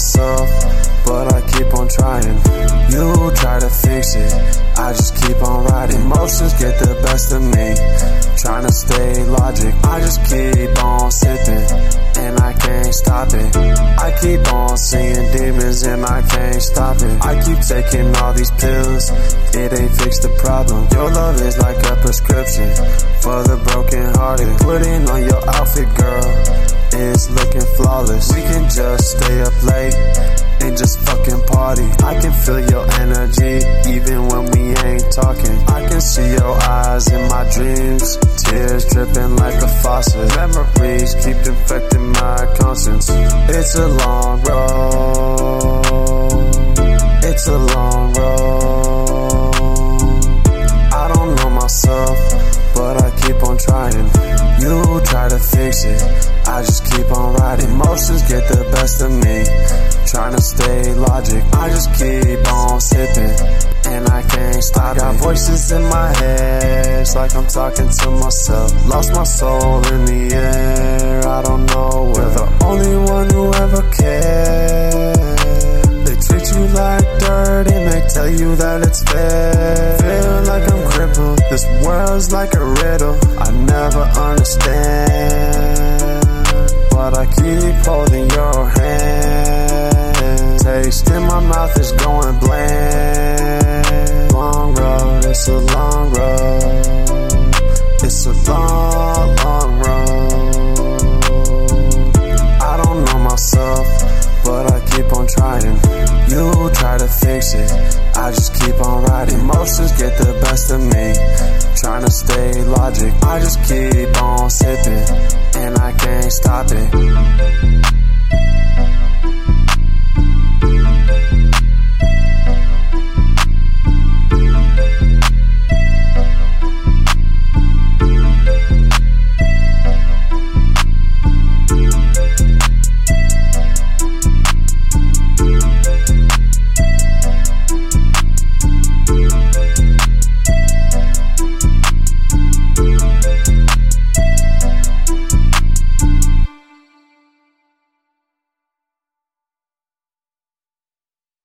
Myself, but I keep on trying. You try to fix it, I just keep on riding. Emotions get the best of me, trying to stay logic. I just keep on sipping, and I can't stop it. I keep on seeing demons, and I can't stop it. I keep taking all these pills, it ain't fixed the problem. Your love is like a prescription for the broken hearted. Putting on your outfit, just stay up late and just fucking party. I can feel your energy even when we ain't talking. I can see your eyes in my dreams, tears dripping like a faucet. Memories keep infecting my conscience. It's a long road. It's a long road. I don't know myself, but I keep on trying. You try to fix it. I just get the best of me. Trying to stay logic. I just keep on sipping. And I can't stop. Got voices in my head. It's like I'm talking to myself. Lost my soul in the air. I don't know where the only one who ever cared. They treat you like dirt and they tell you that it's fair. Feel like I'm crippled. This world's like a riddle. I never a long road. It's a long, long road. I don't know myself, but I keep on trying. You try to fix it, I just keep on riding. Emotions get the best of me, trying to stay logic. I just keep on sipping and I can't stop it.